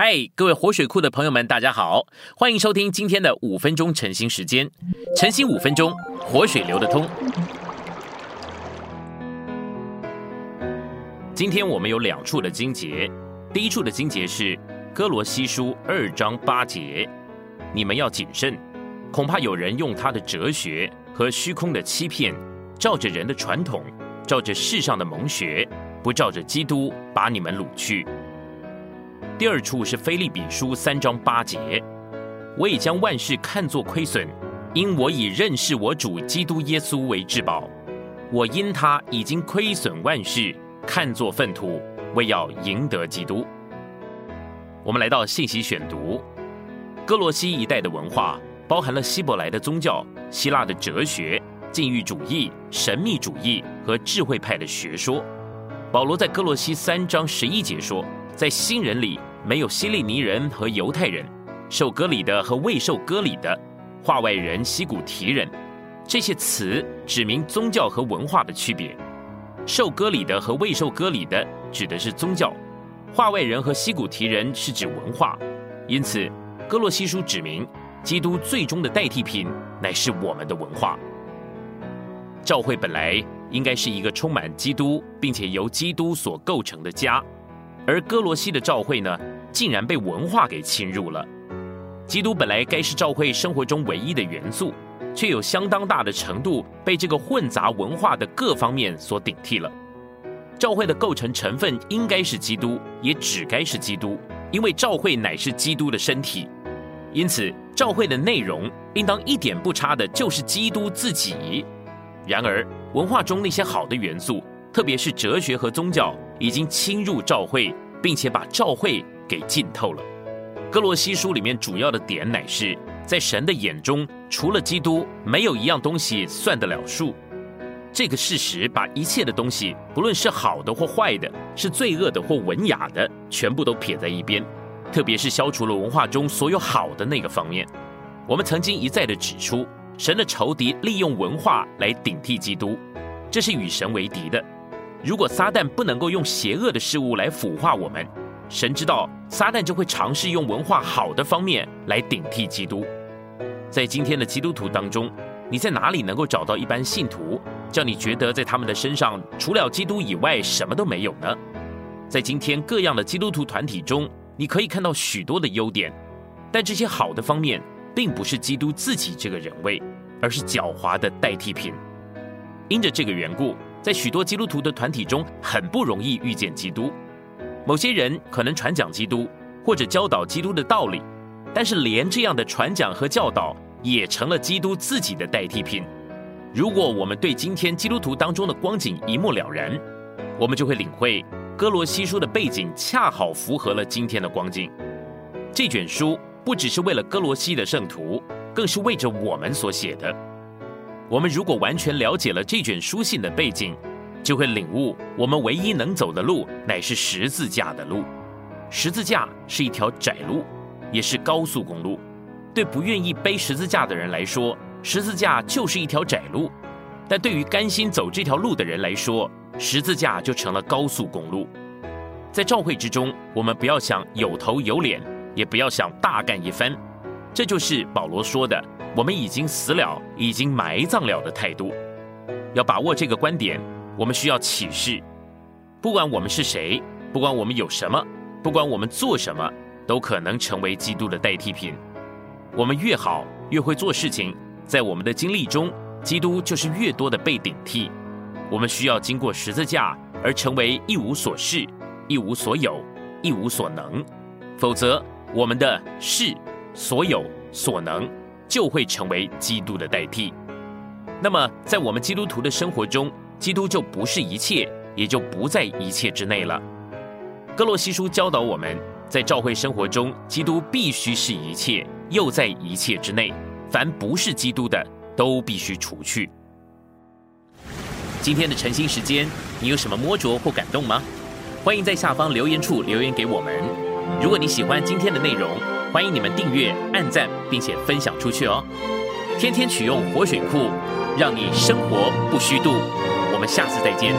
嗨，各位活水库的朋友们，大家好，欢迎收听今天的五分钟晨兴时间。晨兴五分钟，活水流得通。今天我们有两处的经节，第一处的经节是哥罗西书二章八节，你们要谨慎，恐怕有人用他的哲学和虚空的欺骗，照着人的传统，照着世上的蒙学，不照着基督，把你们掳去。第二处是菲利比书三章八节，我已将万事看作亏损，因我以认识我主基督耶稣为至宝。我因他已经亏损万事，看作粪土，为要赢得基督。我们来到信息选读，哥罗西一带的文化包含了希伯来的宗教、希腊的哲学、禁欲主义、神秘主义和智慧派的学说。保罗在哥罗西三章十一节说，在新人里。没有希利尼人和犹太人，受割礼的和未受割礼的，化外人、西古提人，这些词指明宗教和文化的区别。受割礼的和未受割礼的指的是宗教，化外人和西古提人是指文化。因此，哥洛西书指明，基督最终的代替品乃是我们的文化。教会本来应该是一个充满基督，并且由基督所构成的家。而哥罗西的教会呢，竟然被文化给侵入了。基督本来该是教会生活中唯一的元素，却有相当大的程度被这个混杂文化的各方面所顶替了。教会的构成成分应该是基督，也只该是基督，因为教会乃是基督的身体。因此，教会的内容应当一点不差的就是基督自己。然而，文化中那些好的元素，特别是哲学和宗教。已经侵入教会，并且把教会给浸透了。哥罗西书里面主要的点乃是，在神的眼中，除了基督，没有一样东西算得了数。这个事实把一切的东西，不论是好的或坏的，是罪恶的或文雅的，全部都撇在一边。特别是消除了文化中所有好的那个方面。我们曾经一再的指出，神的仇敌利用文化来顶替基督，这是与神为敌的。如果撒旦不能够用邪恶的事物来腐化我们，神知道撒旦就会尝试用文化好的方面来顶替基督。在今天的基督徒当中，你在哪里能够找到一般信徒，叫你觉得在他们的身上除了基督以外什么都没有呢？在今天各样的基督徒团体中，你可以看到许多的优点，但这些好的方面并不是基督自己这个人位，而是狡猾的代替品。因着这个缘故。在许多基督徒的团体中，很不容易遇见基督。某些人可能传讲基督，或者教导基督的道理，但是连这样的传讲和教导也成了基督自己的代替品。如果我们对今天基督徒当中的光景一目了然，我们就会领会哥罗西书的背景恰好符合了今天的光景。这卷书不只是为了哥罗西的圣徒，更是为着我们所写的。我们如果完全了解了这卷书信的背景，就会领悟，我们唯一能走的路乃是十字架的路。十字架是一条窄路，也是高速公路。对不愿意背十字架的人来说，十字架就是一条窄路；但对于甘心走这条路的人来说，十字架就成了高速公路。在召会之中，我们不要想有头有脸，也不要想大干一番。这就是保罗说的。我们已经死了，已经埋葬了的态度，要把握这个观点。我们需要启示，不管我们是谁，不管我们有什么，不管我们做什么，都可能成为基督的代替品。我们越好，越会做事情，在我们的经历中，基督就是越多的被顶替。我们需要经过十字架而成为一无所事、一无所有、一无所能，否则我们的事、所有、所能。就会成为基督的代替。那么，在我们基督徒的生活中，基督就不是一切，也就不在一切之内了。哥罗西书教导我们在教会生活中，基督必须是一切，又在一切之内。凡不是基督的，都必须除去。今天的晨兴时间，你有什么摸着或感动吗？欢迎在下方留言处留言给我们。如果你喜欢今天的内容，欢迎你们订阅按赞并且分享出去哦。天天取用活水库让你生活不虚度。我们下次再见。